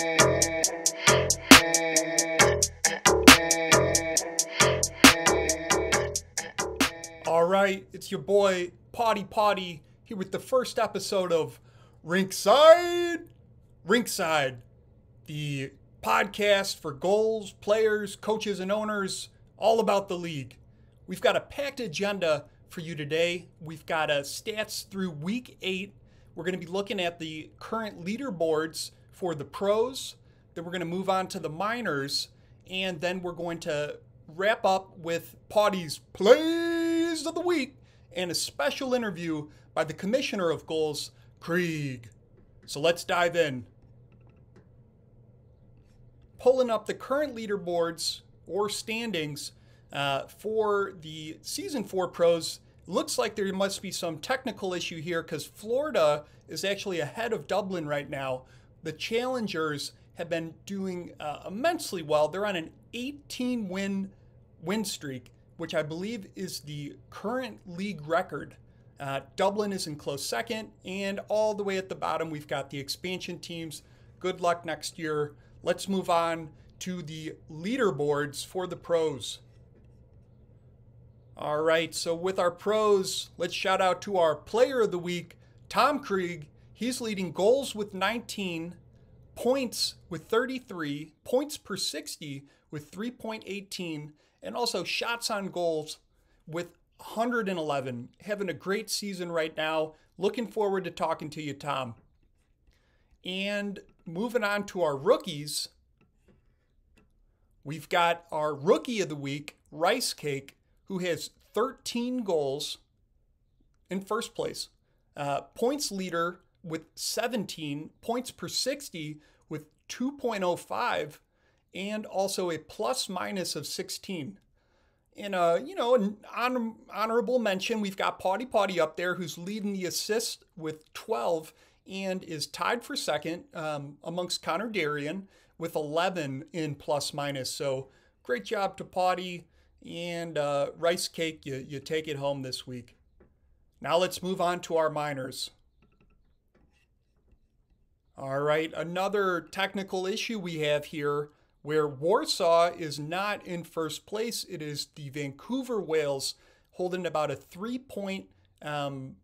All right, it's your boy Potty Potty here with the first episode of Rinkside. Rinkside, the podcast for GOHLS, players, coaches, and owners, all about the league. We've got a packed agenda for you today. We've got a stats through week eight. We're going to be looking at the current leaderboards for the pros. Then we're going to move on to the minors, and then we're going to wrap up with Potty's plays of the week and a special interview by the commissioner of GOHLS, Creeg. So let's dive in. Pulling up the current leaderboards or standings uh, for the season four pros. Looks like there must be some technical issue here because Florida is actually ahead of Dublin right now. The challengers have been doing uh, immensely well. They're on an 18 win win streak, which I believe is the current league record. Uh, Dublin is in close second, and all the way at the bottom, we've got the expansion teams. Good luck next year. Let's move on to the leaderboards for the pros. All right, so with our pros, let's shout out to our player of the week, Tom Creeg. He's leading goals with 19, points with 33, points per 60 with 3.18, and also shots on goals with 111. Having a great season right now. Looking forward to talking to you, Tom. And moving on to our rookies, we've got our rookie of the week, Rice Cake, who has 13 goals in first place. Uh, points leader with 17, points per 60 with 2.05, and also a plus minus of 16. In a, you know, an honor, honorable mention, we've got Potty Potty up there who's leading the assist with 12 and is tied for second um, amongst Connor Darian with 11 in plus minus. So great job to Potty and uh, Rice Cake. You, you take it home this week. Now let's move on to our minors. All right, another technical issue we have here where Warsaw is not in first place. It is the Vancouver Whales holding about a three point um,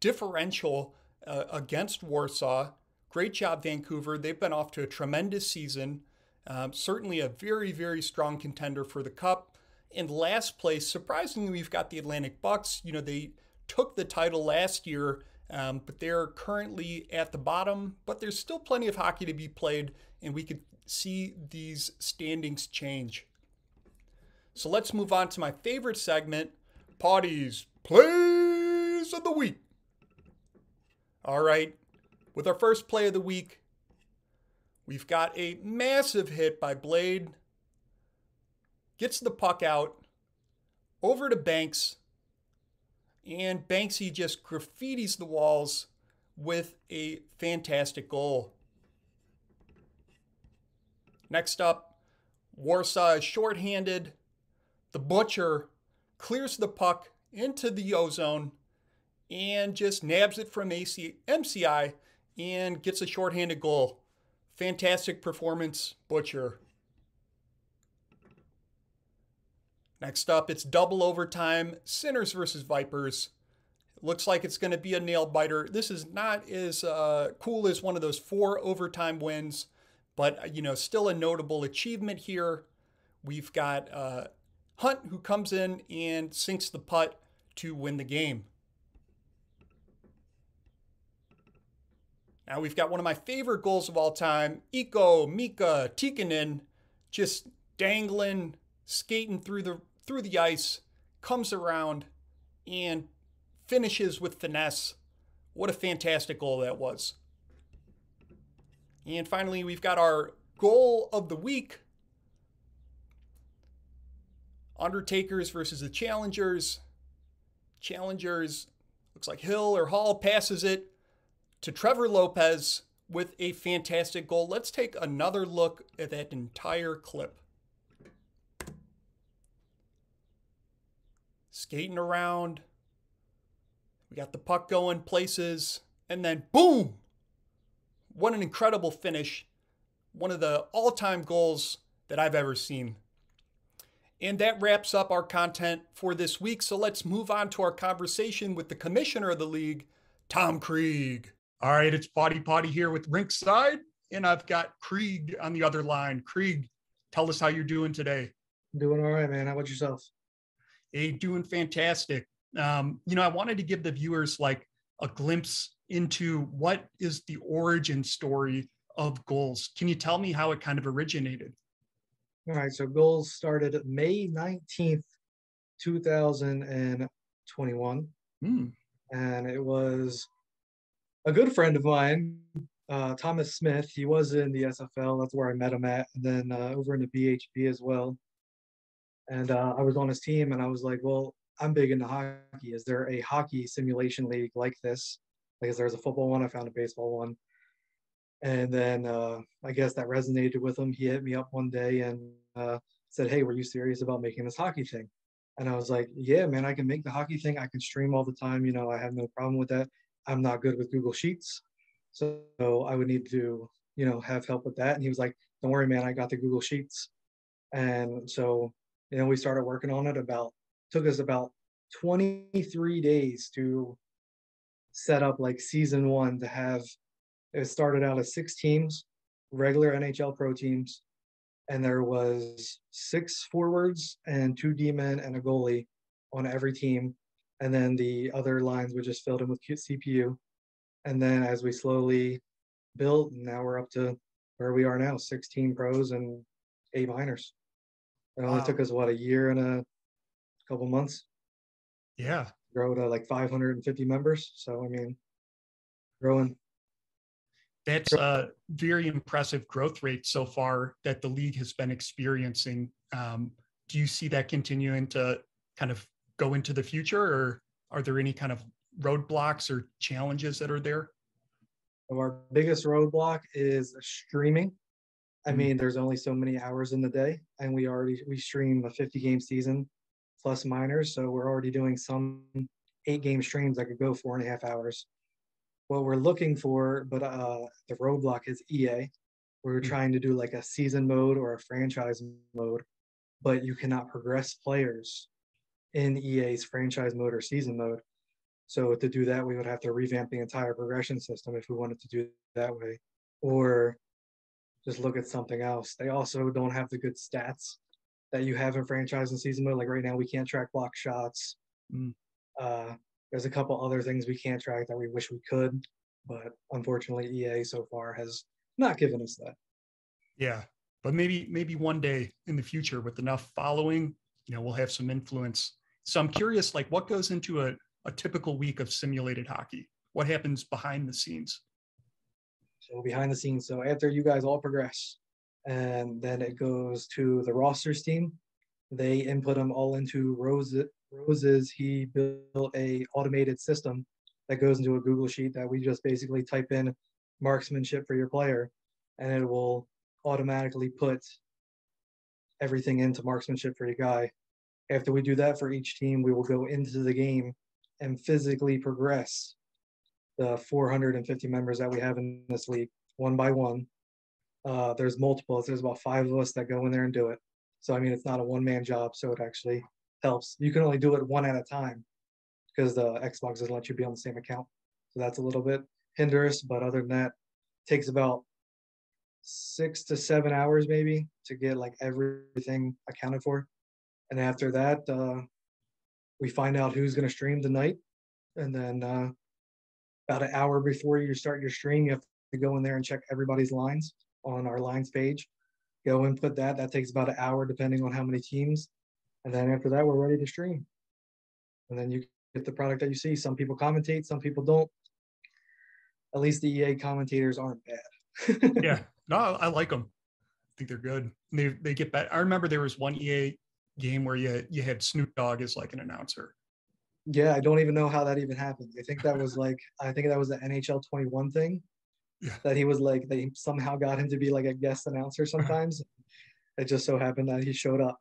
differential uh, against Warsaw. Great job, Vancouver. They've been off to a tremendous season. Um, certainly a very, very strong contender for the Cup. In last place, surprisingly, we've got the Atlantic Bucks. You know, they took the title last year um, but they're currently at the bottom, but there's still plenty of hockey to be played, and we could see these standings change. So let's move on to my favorite segment Potty's Plays of the Week. All right, with our first play of the week, we've got a massive hit by Blade. Gets the puck out over to Banks and Banksy just graffitis the walls with a fantastic goal. Next up, Warsaw is shorthanded. The Butcher clears the puck into the ozone and just nabs it from AC, MCI and gets a shorthanded goal. Fantastic performance, Butcher. Next up, it's double overtime, Sinners versus Vipers. looks like it's going to be a nail biter. This is not as uh, cool as one of those four overtime wins, but uh, you know, still a notable achievement here. We've got uh, Hunt who comes in and sinks the putt to win the game. Now we've got one of my favorite goals of all time, Iko Mika Tiikkanen, just dangling, skating through the through the ice, comes around, and finishes with finesse. What a fantastic goal that was. And finally, we've got our goal of the week Undertakers versus the Challengers. Challengers, looks like Hill or Hall passes it to Trevor Lopez with a fantastic goal. Let's take another look at that entire clip. Skating around. We got the puck going places, and then boom! What an incredible finish. one of the all time goals that I've ever seen. And that wraps up our content for this week. So let's move on to our conversation with the commissioner of the league, Tom Creeg. All right, it's Potty Potty here with Rinkside, and I've got Creeg on the other line. Creeg, tell us how you're doing today. Doing all right, man. How about yourself? Hey, doing fantastic. Um, you know, I wanted to give the viewers like a glimpse into what is the origin story of GOHLS. Can you tell me how it kind of originated? All right. So GOHLS started May 19th, 2021. Hmm. And it was a good friend of mine, uh, Thomas Smith. He was in the SFL. That's where I met him at. And then uh, over in the BHB as well. And uh, I was on his team and I was like, well, I'm big into hockey. Is there a hockey simulation league like this? Like, there's a football one. I found a baseball one. And then uh, I guess that resonated with him. He hit me up one day and uh, said, Hey, were you serious about making this hockey thing? And I was like, Yeah, man, I can make the hockey thing. I can stream all the time. You know, I have no problem with that. I'm not good with Google Sheets. So I would need to, you know, have help with that. And he was like, Don't worry, man, I got the Google Sheets. And so, know, we started working on it about, took us about 23 days to set up like season one to have it started out as six teams, regular NHL pro teams, and there was six forwards and two D men and a goalie on every team, and then the other lines were just filled in with CPU. And then as we slowly built, now we're up to where we are now: 16 pros and eight minors. It only wow. took us what a year and a couple months. Yeah, grow to like 550 members. So I mean, growing. That's a very impressive growth rate so far that the league has been experiencing. Um, do you see that continuing to kind of go into the future, or are there any kind of roadblocks or challenges that are there? Our biggest roadblock is streaming. I mm-hmm. mean, there's only so many hours in the day, and we already we stream a 50 game season plus minors, so we're already doing some eight game streams that could go four and a half hours what we're looking for, but uh, the roadblock is EA. We're mm-hmm. trying to do like a season mode or a franchise mode, but you cannot progress players in EA's franchise mode or season mode. So to do that, we would have to revamp the entire progression system if we wanted to do that way, or just look at something else. They also don't have the good stats that you have in franchise and season mode. Like right now, we can't track block shots. Mm. Uh, there's a couple other things we can't track that we wish we could, but unfortunately, EA so far has not given us that. Yeah, but maybe maybe one day in the future, with enough following, you know, we'll have some influence. So I'm curious, like, what goes into a, a typical week of simulated hockey? What happens behind the scenes? So behind the scenes, so after you guys all progress, and then it goes to the rosters team. They input them all into rows Roses, he built a automated system that goes into a Google sheet that we just basically type in marksmanship for your player, and it will automatically put everything into marksmanship for your guy. After we do that for each team, we will go into the game and physically progress the 450 members that we have in this league one by one. Uh, there's multiples. There's about five of us that go in there and do it. So I mean, it's not a one man job. So it actually helps. You can only do it one at a time because the Xbox doesn't let you be on the same account. So that's a little bit hindrance, but other than that, takes about six to seven hours maybe to get like everything accounted for. And after that, uh, we find out who's going to stream the night. And then uh, about an hour before you start your stream, you have to go in there and check everybody's lines on our lines page. Go and put that. That takes about an hour depending on how many teams and then after that, we're ready to stream. And then you get the product that you see. Some people commentate, some people don't. At least the EA commentators aren't bad. yeah, no, I like them. I think they're good. They they get better. I remember there was one EA game where you you had Snoop Dogg as like an announcer. Yeah, I don't even know how that even happened. I think that was like I think that was the NHL 21 thing. Yeah. That he was like they somehow got him to be like a guest announcer sometimes. it just so happened that he showed up.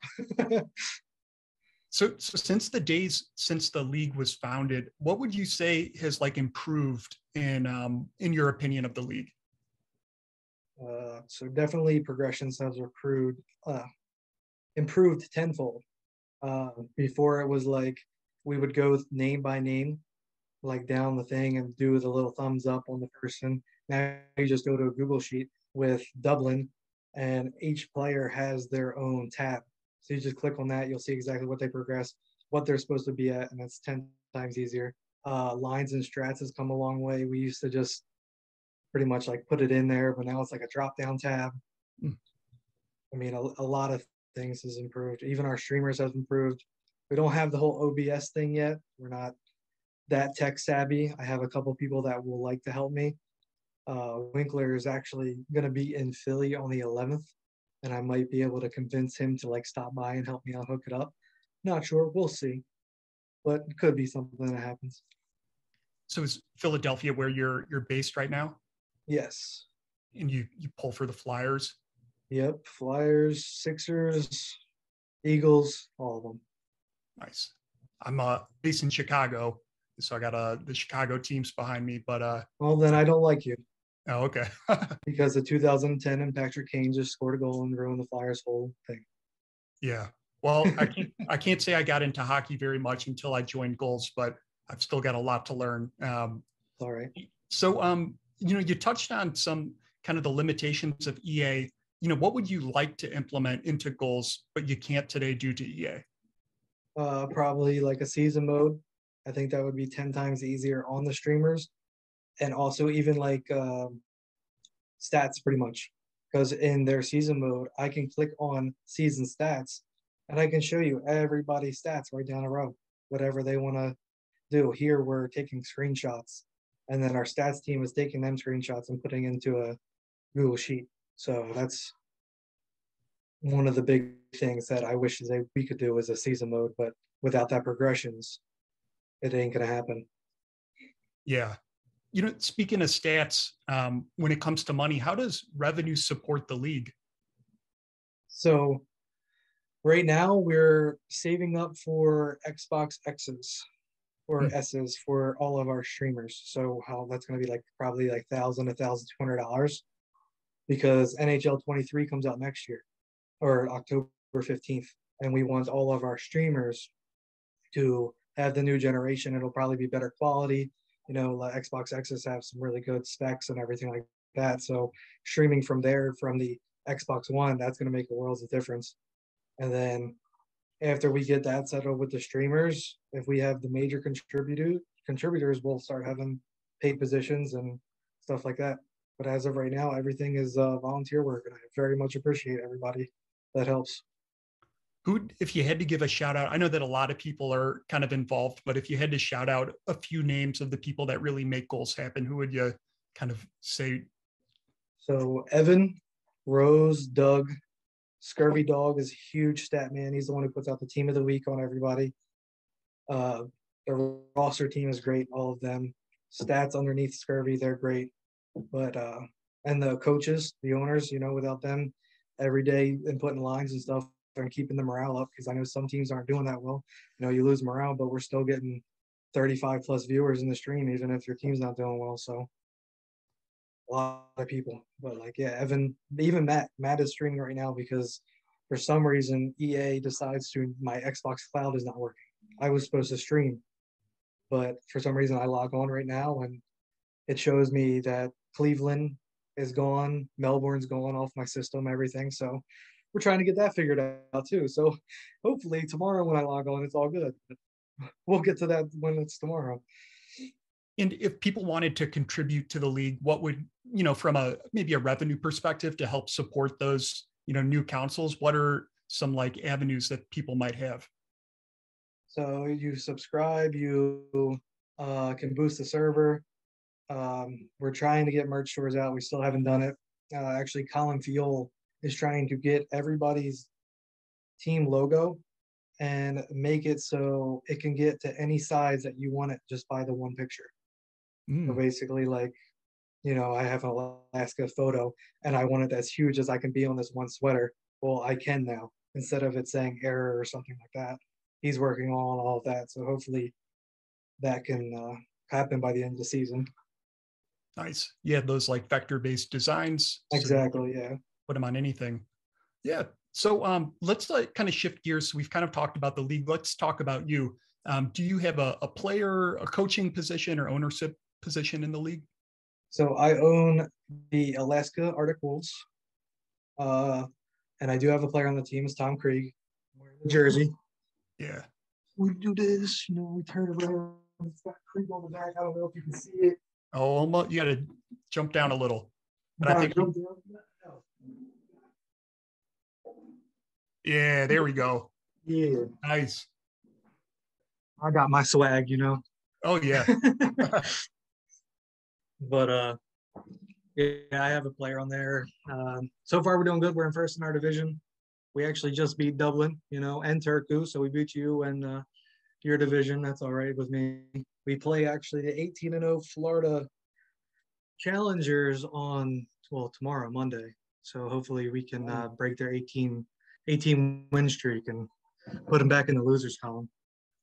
So, so since the days since the league was founded, what would you say has like improved in um, in your opinion of the league? Uh. So definitely progressions has improved, uh, improved tenfold. Uh, before it was like we would go name by name, like down the thing and do the little thumbs up on the person. Now you just go to a Google sheet with Dublin, and each player has their own tab. So you just click on that, you'll see exactly what they progress, what they're supposed to be at, and it's 10 times easier. Uh, lines and strats has come a long way. We used to just pretty much like put it in there, but now it's like a drop down tab. Mm. I mean, a, a lot of things has improved. Even our streamers have improved. We don't have the whole OBS thing yet. We're not that tech savvy. I have a couple people that will like to help me. Uh, Winkler is actually going to be in Philly on the 11th, and I might be able to convince him to like stop by and help me out hook it up. Not sure. We'll see, but it could be something that happens. So is Philadelphia where you're you're based right now? Yes. And you you pull for the Flyers. Yep, Flyers, Sixers, Eagles, all of them. Nice. I'm uh, based in Chicago, so I got uh, the Chicago teams behind me. But uh, well, then I don't like you. Oh, okay. because the 2010 and Patrick Kane just scored a goal and ruined the Flyers' whole thing. Yeah. Well, I can't I can't say I got into hockey very much until I joined GOHLS, but I've still got a lot to learn. Um, all right. So, um, you know, you touched on some kind of the limitations of EA. You know, what would you like to implement into GOHLS, but you can't today due to EA? Uh, probably like a season mode. I think that would be 10 times easier on the streamers. And also, even like um, stats, pretty much. Because in their season mode, I can click on season stats and I can show you everybody's stats right down a row, whatever they want to do. Here, we're taking screenshots and then our stats team is taking them screenshots and putting into a Google Sheet. So that's one of the big things that I wish that we could do is a season mode, but without that progressions, it ain't gonna happen. Yeah. You know, speaking of stats, um, when it comes to money, how does revenue support the league? So right now we're saving up for Xbox X's or mm. S's for all of our streamers. So how that's going to be like probably like thousand, a thousand two hundred dollars, because NHL 23 comes out next year, or October 15th, and we want all of our streamers to have the new generation. It'll probably be better quality. You know, like Xbox X's have some really good specs and everything like that. So streaming from there from the Xbox One, that's going to make a world of difference. And then after we get that settled with the streamers, if we have the major contributor contributors, we'll start having paid positions and stuff like that. But as of right now, everything is uh, volunteer work, and I very much appreciate everybody that helps. Who, if you had to give a shout out, I know that a lot of people are kind of involved, but if you had to shout out a few names of the people that really make GOHLS happen, who would you kind of say? So Evan, Rose, Doug, Scurvy Dog is a huge stat man. He's the one who puts out the team of the week on everybody. Uh, the roster team is great, all of them. Stats underneath Scurvy, they're great. But uh, and the coaches, the owners, you know, without them every day inputting lines and stuff and keeping the morale up because I know some teams aren't doing that well. You know, you lose morale, but we're still getting 35 plus viewers in the stream, even if your team's not doing well. So a lot of people. But like, yeah, Evan, even Matt, Matt is streaming right now because for some reason EA decides to my Xbox Cloud is not working. I was supposed to stream, but for some reason I log on right now and it shows me that Cleveland is gone, Melbourne's gone off my system, everything. So we're trying to get that figured out too. So hopefully tomorrow when I log on, it's all good. We'll get to that when it's tomorrow. And if people wanted to contribute to the league, what would, you know, from a maybe a revenue perspective to help support those, you know, new councils, what are some like avenues that people might have? So you subscribe, you uh, can boost the server. Um, we're trying to get merch stores out. We still haven't done it. Uh, actually, Colin Fiol is trying to get everybody's team logo and make it so it can get to any size that you want it just by the one picture. Mm. So basically, like, you know, I have an Alaska photo and I want it as huge as I can be on this one sweater. Well, I can now instead of it saying error or something like that. He's working on all of that. So hopefully that can uh, happen by the end of the season. Nice. You Yeah, those like vector-based designs. so Exactly. yeah. Put them on anything. Yeah. So um, let's like kind of shift gears. So we've kind of talked about the league. Let's talk about you. Um, do you have a, a player, a coaching position, or ownership position in the league? So I own the Alaska Arctic Wolves. Uh, and I do have a player on the team, It's Tom Creeg, wearing the jersey. Yeah. We do this, you know, we turn around. It's got Creeg on the back. I don't know if you can see it. Oh, almost, you got to jump down a little. But I think, yeah, there we go. Yeah, Nice. I got my swag, you know. Oh yeah. but uh, yeah, I have a player on there. Um, so far, we're doing good. We're in first in our division. We actually just beat Dublin, you know, and Turku. So we beat you and uh, your division. That's all right with me. We play actually the 18 and 0 Florida Challengers on well tomorrow, Monday. So hopefully we can uh, break their 18 18 win streak and put them back in the losers column.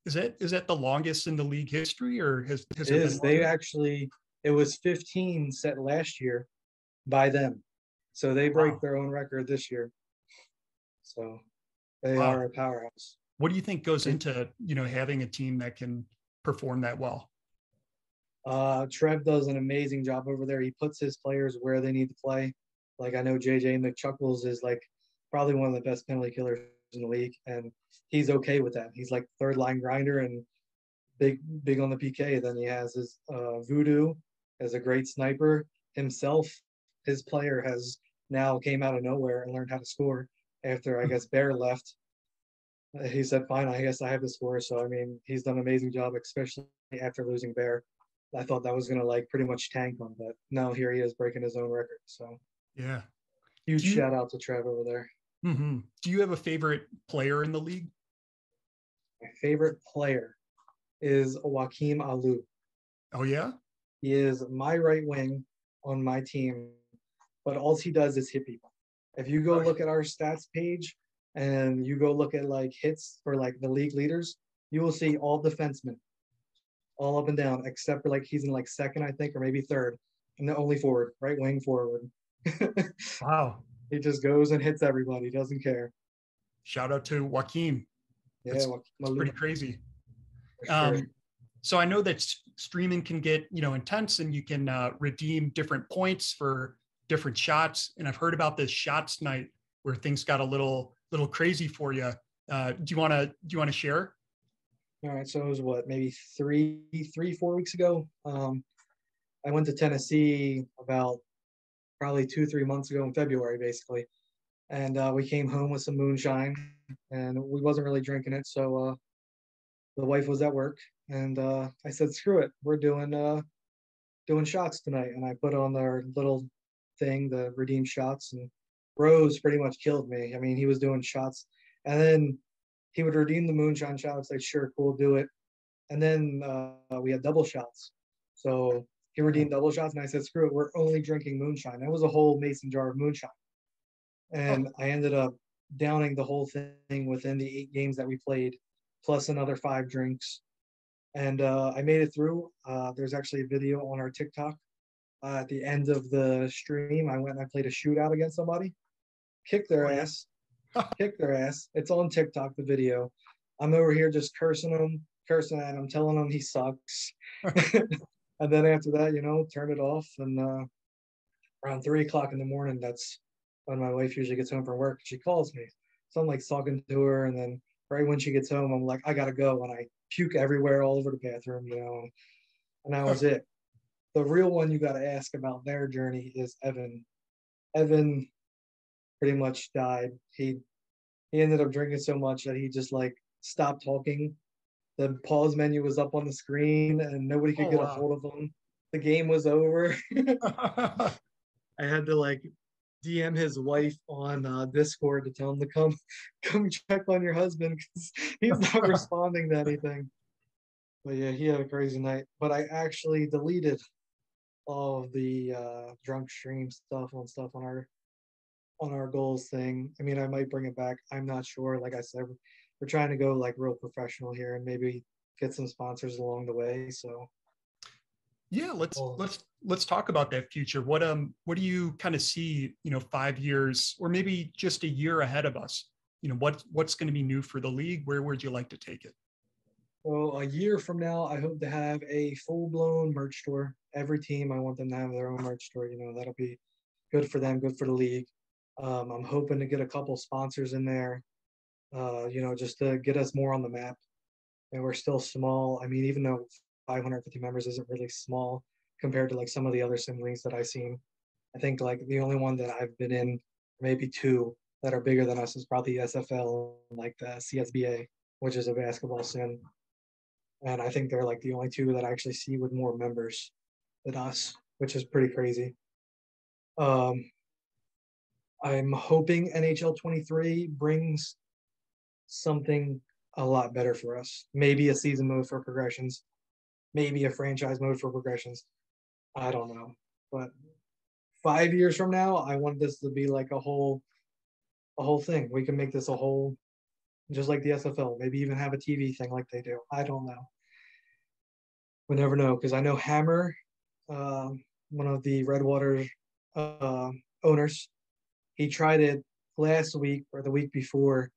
Is that is that the longest in the league history, or has, has It is. They actually, it was 15 set last year by them. So they break Wow. their own record this year. So they Wow. are a powerhouse. What do you think goes into you know having a team that can perform that well? Uh, Trev does an amazing job over there. He puts his players where they need to play. Like I know JJ McChuckles is like probably one of the best penalty killers in the league, and he's okay with that. He's like third line grinder and big big on the PK. Then he has his uh, Voodoo as a great sniper himself. His player has now came out of nowhere and learned how to score after I guess Bear left. Uh, He said, "Fine, I guess I have to score." So I mean, he's done an amazing job, especially after losing Bear. I thought that was gonna like pretty much tank him, but no, here he is breaking his own record. So Yeah. huge you- shout out to Trev over there. hmm Do you have a favorite player in the league? My favorite player is Joaquim Alou. Oh yeah. He is my right wing on my team, but all he does is hit people. If you go look at our stats page and you go look at like hits for like the league leaders, you will see all defensemen, all up and down, except for like he's in like second, I think, or maybe third, and the only forward, right wing forward. Wow. he just goes and hits everybody, doesn't care. Shout out to Joaquin. Yeah, That's Joaquim Alou, Pretty crazy. sure. Um, so I know that streaming can get you know intense, and you can uh, redeem different points for different shots. And I've heard about this shots night where things got a little little crazy for you. Uh, do you want to do you want to share? All right, so it was what maybe three, three, four weeks ago. Um, I went to Tennessee about probably two, three months ago in February, basically, and uh, we came home with some moonshine, and we wasn't really drinking it. So uh, the wife was at work, and uh, I said, "Screw it, we're doing uh, doing shots tonight." And I put on our little thing, the redeem shots, and Rose pretty much killed me. I mean, he was doing shots, and then he would redeem the moonshine shot. I was like, sure, cool, do it. And then uh, we had double shots. So he redeemed double shots, and I said, screw it, we're only drinking moonshine. That was a whole mason jar of moonshine. And I ended up downing the whole thing within the eight games that we played, plus another five drinks. And uh, I made it through. Uh, there's actually a video on our TikTok. Uh, at the end of the stream, I went and I played a shootout against somebody, kicked their ass, kick their ass. It's on TikTok, the video. I'm over here just cursing him, cursing at him, telling him he sucks. and then after that, you know, turn it off. And uh, around three o'clock in the morning, that's when my wife usually gets home from work. She calls me. So I'm like talking to her. And then right when she gets home, I'm like, I got to go. And I puke everywhere all over the bathroom, you know. And that was it. The real one you got to ask about their journey is Evan. Evan pretty much died. He he ended up drinking so much that he just like stopped talking. The pause menu was up on the screen and nobody could Oh, get a hold of him. The game was over. I had to like DM his wife on uh, Discord to tell him to come come check on your husband because he's not responding to anything. But yeah, he had a crazy night. But I actually deleted all of the uh, drunk stream stuff and stuff on our on our GOHLS thing. I mean, I might bring it back. I'm not sure. Like I said, we're trying to go like real professional here and maybe get some sponsors along the way. So Yeah, let's oh. let's let's talk about that future. What um what do you kind of see, you know, 5 years or maybe just a year ahead of us? You know, what what's going to be new for the league? Where would you like to take it? Well, a year from now, I hope to have a full-blown merch store. Every team, I want them to have their own merch store. You know, that'll be good for them, good for the league. Um, I'm hoping to get a couple sponsors in there, uh, you know, just to get us more on the map. And we're still small. I mean, even though 550 members isn't really small compared to like some of the other sim leagues that I've seen. I think like the only one that I've been in, maybe two that are bigger than us, is probably SFL, like the CSBA, which is a basketball sim. And I think they're like the only two that I actually see with more members than us, which is pretty crazy. Um, I'm hoping NHL 23 brings something a lot better for us. Maybe a season mode for progressions, maybe a franchise mode for progressions. I don't know. But five years from now, I want this to be like a whole a whole thing. We can make this a whole just like the SFL, maybe even have a TV thing like they do. I don't know. We never know because I know Hammer, uh, one of the Redwater uh, owners, he tried it last week or the week before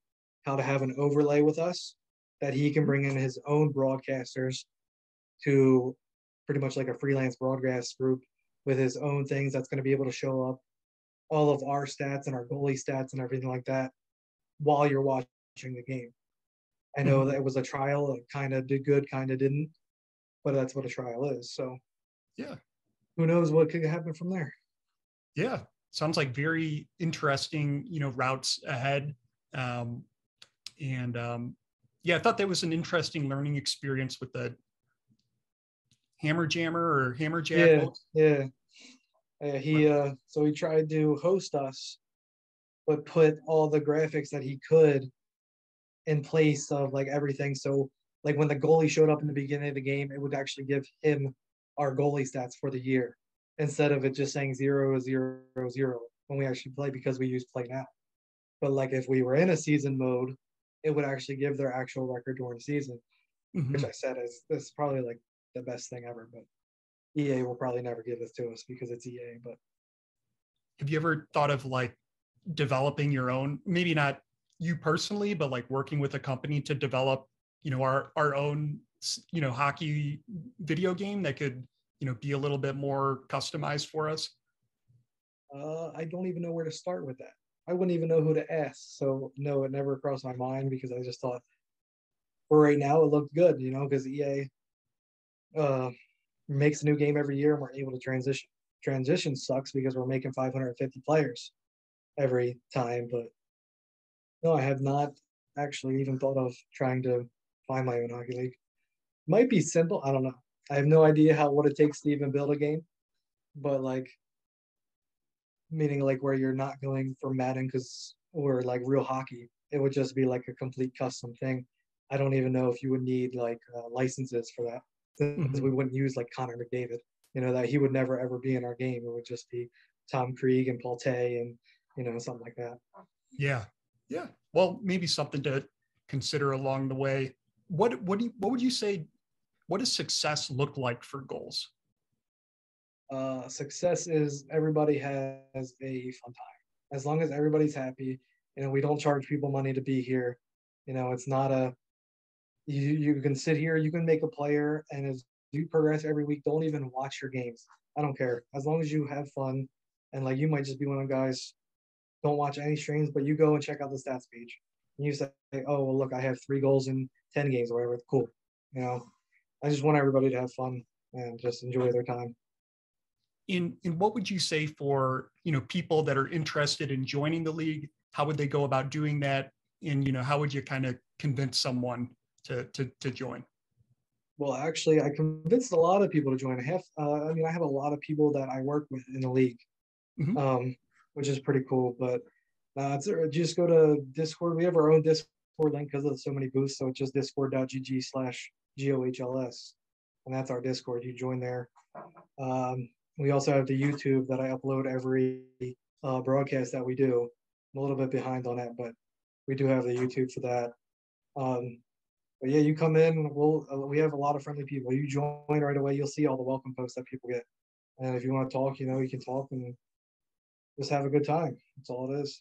how to have an overlay with us that he can bring in his own broadcasters to pretty much like a freelance broadcast group with his own things that's going to be able to show up all of our stats and our goalie stats and everything like that while you're watching the game. I know mm-hmm. that it was a trial, it kind of did good, kind of didn't, but that's what a trial is. So, yeah, who knows what could happen from there? Yeah, sounds like very interesting, you know, routes ahead. Um, and um, yeah, I thought that was an interesting learning experience with the Hammer Jammer or Hammer Jack. Yeah, yeah. he uh, so he tried to host us, but put all the graphics that he could in place of like everything. So like when the goalie showed up in the beginning of the game, it would actually give him our goalie stats for the year instead of it just saying zero zero zero when we actually play because we use play now. But like if we were in a season mode, it would actually give their actual record during the season, mm-hmm. which I said is this is probably like the best thing ever. But EA will probably never give this to us because it's EA. But have you ever thought of like developing your own? Maybe not you personally, but like working with a company to develop, you know, our our own, you know, hockey video game that could, you know, be a little bit more customized for us. Uh, I don't even know where to start with that. I wouldn't even know who to ask. So no, it never crossed my mind because I just thought for right now it looked good, you know, because EA uh, makes a new game every year and we're able to transition. Transition sucks because we're making 550 players every time, but no, I have not actually even thought of trying to find my own hockey league. Might be simple. I don't know. I have no idea how what it takes to even build a game, but like meaning like where you're not going for Madden because or like real hockey, it would just be like a complete custom thing. I don't even know if you would need like uh, licenses for that. Mm-hmm. We wouldn't use like Connor McDavid. You know that he would never ever be in our game. It would just be Tom Creeg and Paul Tay and you know something like that. Yeah, yeah. Well, maybe something to consider along the way. What what do you, what would you say? What does success look like for GOHLS? Uh, success is everybody has a fun time. As long as everybody's happy, you know, we don't charge people money to be here. You know, it's not a you you can sit here, you can make a player, and as you progress every week, don't even watch your games. I don't care. As long as you have fun, and like you might just be one of the guys, don't watch any streams, but you go and check out the stats page. And you say, oh well, look, I have three goals in ten games or whatever. Cool. You know, I just want everybody to have fun and just enjoy their time. In in what would you say for you know people that are interested in joining the league? How would they go about doing that? And you know how would you kind of convince someone to to to join? Well actually i convinced a lot of people to join. I have uh, i mean i have a lot of people that i work with in the league mm-hmm. um, which is pretty cool but uh, just go to discord. We have our own discord link because there's so many booths so it's just discord.gg slash gohls and that's our discord you join there um, we also have the YouTube that I upload every uh, broadcast that we do. I'm a little bit behind on that, but we do have the YouTube for that. Um, but yeah, you come in. We'll uh, we have a lot of friendly people. You join right away, you'll see all the welcome posts that people get. And if you want to talk, you know, you can talk and just have a good time. That's all it is.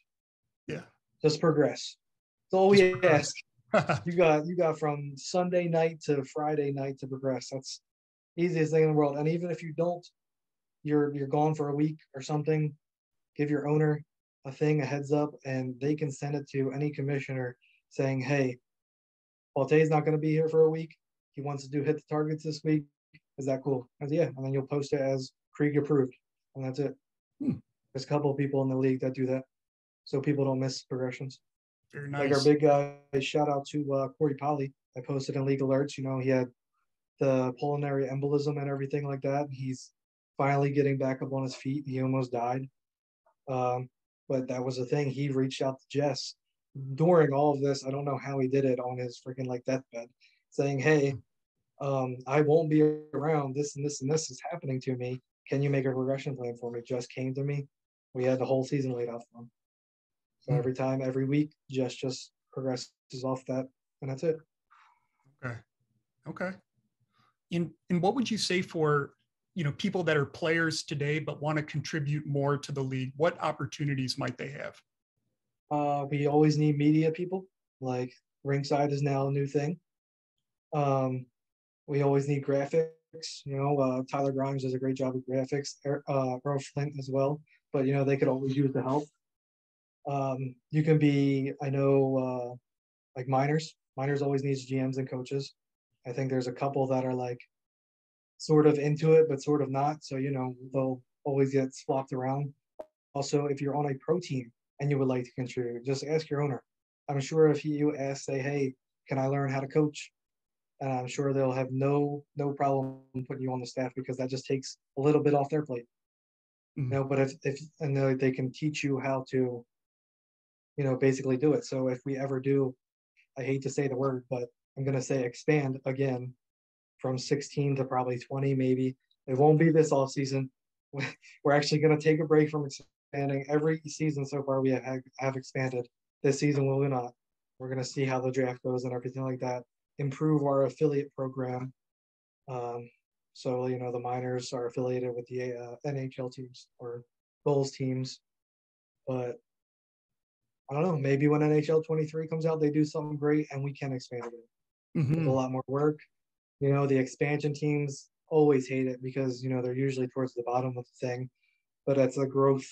Yeah. Just progress. That's all we ask. you got you got from Sunday night to Friday night to progress. That's easiest thing in the world. And even if you don't, you're you're gone for a week or something. Give your owner a thing, a heads up, and they can send it to any commissioner saying, "Hey, Balte's not going to be here for a week. He wants to do hit the targets this week. Is that cool?" And yeah, and then you'll post it as Creeg approved, and that's it. Hmm. There's a couple of people in the league that do that, so people don't miss progressions. Very nice. Like our big guy, shout out to uh, Corey Polly. I posted in League Alerts. You know, he had the pulmonary embolism and everything like that. He's finally getting back up on his feet. He almost died. Um, but that was the thing. He reached out to Jess during all of this. I don't know how he did it on his freaking like deathbed, saying, Hey, um, I won't be around. This and this and this is happening to me. Can you make a regression plan for me? Just came to me. We had the whole season laid out for him. So every time, every week, just just progresses off that, and that's it. Okay. Okay. And and what would you say for you know people that are players today but want to contribute more to the league? What opportunities might they have? Uh, we always need media people. Like Rinkside is now a new thing. Um, we always need graphics. You know, uh, Tyler Grimes does a great job with graphics. Uh, Earl Flint as well. But you know, they could always use the help. Um, you can be, I know, uh, like minors. Minors always needs GMs and coaches. I think there's a couple that are like sort of into it, but sort of not. So, you know, they'll always get swapped around. Also, if you're on a pro team and you would like to contribute, just ask your owner. I'm sure if you ask, say, hey, can I learn how to coach? And I'm sure they'll have no no problem putting you on the staff because that just takes a little bit off their plate. Mm-hmm. You know, but if if and they, they can teach you how to, you know, basically do it. So if we ever do, I hate to say the word, but I'm going to say expand again from 16 to probably 20, maybe. It won't be this off season. We're actually going to take a break from expanding. Every season so far, we have, have expanded. This season, will we not. We're going to see how the draft goes and everything like that. Improve our affiliate program. Um, so, you know, the minors are affiliated with the uh, NHL teams or Bulls teams. But I don't know. Maybe when NHL 23 comes out, they do something great and we can expand it. Mm-hmm. a lot more work. You know, the expansion teams always hate it because you know they're usually towards the bottom of the thing, but it's a growth.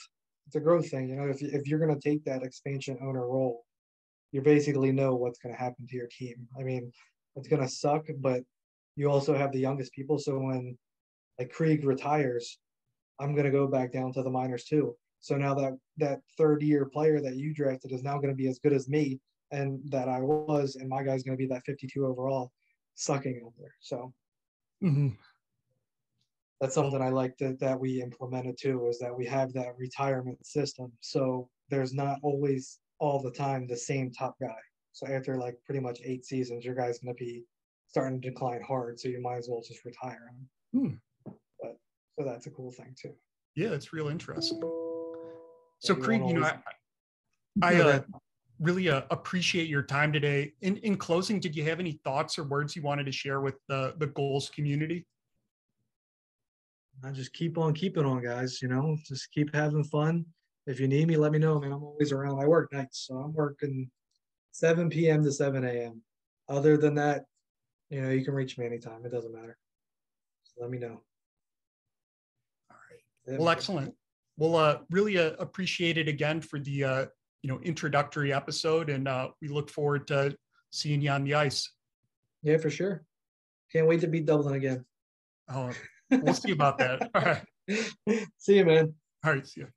It's a growth thing. You know, if if you're going to take that expansion owner role, you basically know what's going to happen to your team. I mean, it's going to suck, but you also have the youngest people. So when like Creeg retires, I'm going to go back down to the minors too. So now that that third year player that you drafted is now going to be as good as me and that I was, and my guy's going to be that 52 overall, sucking out there. So mm-hmm. that's something I like that that we implemented too, is that we have that retirement system. So there's not always all the time the same top guy. So after like pretty much eight seasons, your guy's going to be starting to decline hard. So you might as well just retire him. Hmm. But so that's a cool thing too. Yeah, it's real interesting. So, Creeg, you know, I, I uh, really uh, appreciate your time today. In, in closing, did you have any thoughts or words you wanted to share with the, the GOHLS community? I just keep on keeping on, guys. You know, just keep having fun. If you need me, let me know, man. I'm always around. I work nights, so I'm working 7 p.m. to 7 a.m. Other than that, you know, you can reach me anytime. It doesn't matter. So let me know. All right. Well, excellent. Well, uh, really uh, appreciate it again for the uh, you know introductory episode, and uh, we look forward to seeing you on the ice. Yeah, for sure. Can't wait to beat Dublin again. Oh, we'll see about that. All right. See you, man. All right. See you.